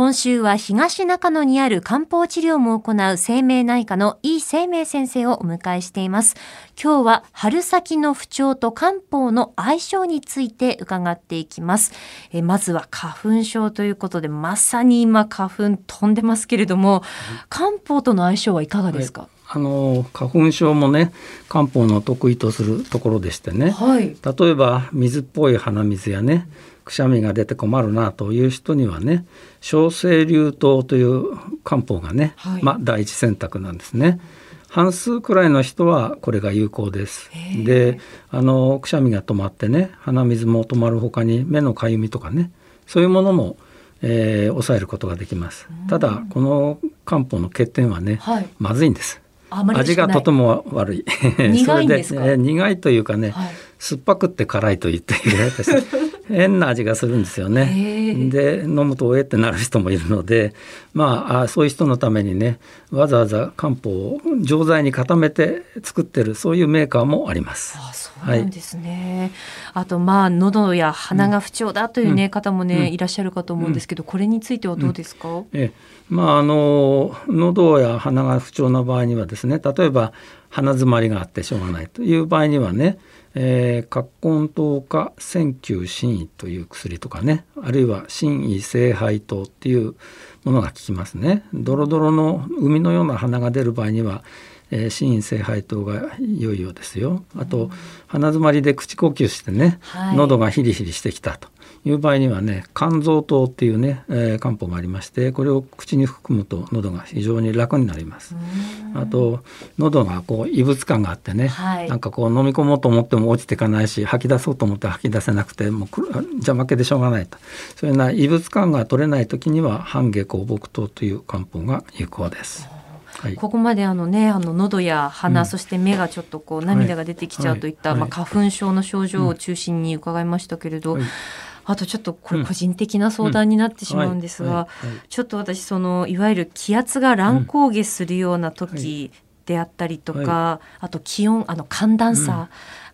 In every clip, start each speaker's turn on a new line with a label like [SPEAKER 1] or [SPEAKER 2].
[SPEAKER 1] 今週は東中野にある漢方治療も行う生命内科の井生命先生をお迎えしています。今日は春先の不調と漢方の相性について伺っていきます。えまずは花粉症ということで、まさに今花粉飛んでますけれども、漢方との相性はいかがですか、はい
[SPEAKER 2] あの花粉症もね漢方の得意とするところでしてね、はい、例えば水っぽい鼻水やねくしゃみが出て困るなという人にはね小生竜湯という漢方がね、はい、まあ第一選択なんですね。半数くらいの人はこれが有効です。であのくしゃみが止まってね鼻水も止まるほかに目のかゆみとかねそういうものも、えー、抑えることができます。ただこの漢方の欠点はね、はい、まずいんです。味がとても悪い。
[SPEAKER 1] 苦いんですか？
[SPEAKER 2] え苦いというかね、はい、酸っぱくって辛いと言っている変な味がするんですよね。で飲むとおえってなる人もいるのでまあそういう人のためにねわざわざ漢方を錠剤に固めて作ってるそういうメーカーもあります。
[SPEAKER 1] あそうなんですね、はい、あとまあ喉や鼻が不調だというね、うん、方もね、うん、いらっしゃるかと思うんですけど、これについてはどうですか、うん、
[SPEAKER 2] え。まああの喉や鼻が不調な場合にはですね例えば鼻づまりがあってしょうがないという場合にはねえー、葛根糖か線球心胃という薬とかねあるいは心胃聖杯糖っていうものが効きますね。ドロドロの海のような鼻が出る場合には、えー、心胃聖杯糖が良いようですよ。あと鼻づまりで口呼吸してね、はい、喉がヒリヒリしてきたという場合にはね肝臓糖っていうね、えー、漢方がありましてこれを口に含むと喉が非常に楽になります。あと喉がこう異物感があってね、はい、なんかこう飲み込もうと思っても落ちていかないし吐き出そうと思って吐き出せなくてもう 邪魔けでしょうがないと。そういうような異物感が取れない時には半下香木糖という漢方が有効です。
[SPEAKER 1] はい、ここまであのねあの喉や鼻、うん、そして目がちょっとこう涙が出てきちゃうといった、はい、まあ、花粉症の症状を中心に伺いましたけれど、はい、あとちょっとこれ個人的な相談になってしまうんですが、ちょっと私そのいわゆる気圧が乱高下するような時であったりとか、あと気温あの寒暖差、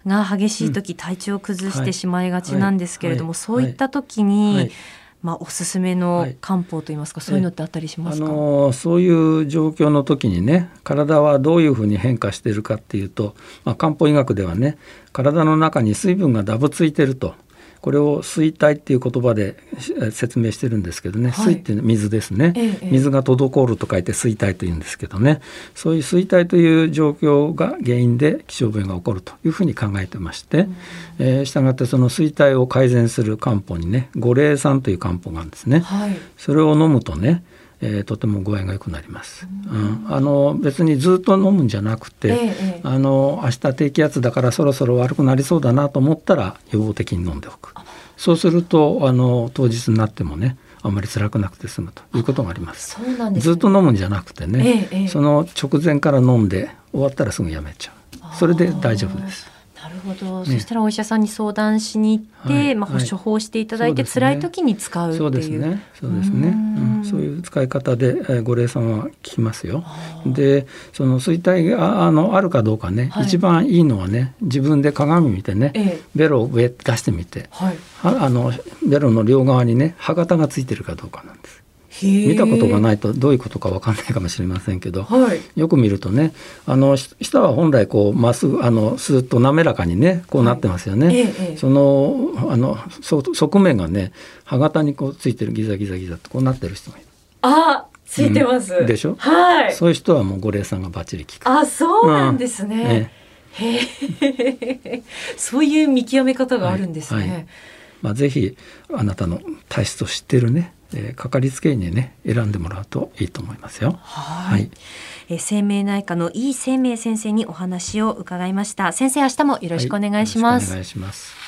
[SPEAKER 1] が激しい時、体調を崩してしまいがちなんですけれども、そういった時に、まあ、おすすめの漢方といいますか、はい、そういうのってあったりしますか、あ
[SPEAKER 2] のそういう状況の時にね体はどういうふうに変化しているかっていうと、まあ、漢方医学ではね体の中に水分がダブついてるとこれを水体っていう言葉で説明してるんですけどね、はい、水って水ですね、ええ、水が滞ると書いて水体というんですけどね。そういう水体という状況が原因で気象病が起こるというふうに考えてまして、うん、えー、したがってその水体を改善する漢方にね五苓散という漢方があるんですね、はい、それを飲むとねえー、とても具合が良くなります、うん、あの別にずっと飲むんじゃなくて、ええ、あの明日低気圧だからそろそろ悪くなりそうだなと思ったら予防的に飲んでおく。そうするとあの当日になってもねあんまり辛くなくて済むということがあります。
[SPEAKER 1] そうなんです、
[SPEAKER 2] ね、ずっと飲むんじゃなくてね、え、その直前から飲んで終わったらすぐやめちゃう。それで大丈夫です。
[SPEAKER 1] ほど、ね、そしたらお医者さんに相談しに行って、はい、まあ、処方していただいて、はい、辛い時に使う
[SPEAKER 2] そうですね。そうですね、うん、そういう使い方で、えー、ご霊さんは効きますよ。でその衰退があのあるかどうかね、はい、一番いいのはね自分で鏡見てね、ええ、ベロを上出してみて、はい、あのベロの両側にね歯型がついてるかどうかなんです見たことがないとどういうことか分かんないかもしれませんけど、はい、よく見るとねあの舌は本来こうまっすぐあのスーッと滑らかにねこうなってますよね。はい。ええ、そのあの側面がね歯型にこうついてるギザギザギザとこうなってる人がいる。
[SPEAKER 1] あついてます、
[SPEAKER 2] うん、でしょ、はい、そういう人はもう五苓さんがバッチリ効く。
[SPEAKER 1] あそうなんですね。うん、へえ。そういう見極め方があるんですね。はい。
[SPEAKER 2] まあ、ぜひあなたの体質を知ってるねえー、かかりつけ医にね選んでもらうといいと思いますよ。
[SPEAKER 1] はい。えー、生命内科の井生命先生にお話を伺いました。先生明日もよろしくお願いします。はい、
[SPEAKER 2] お願いします。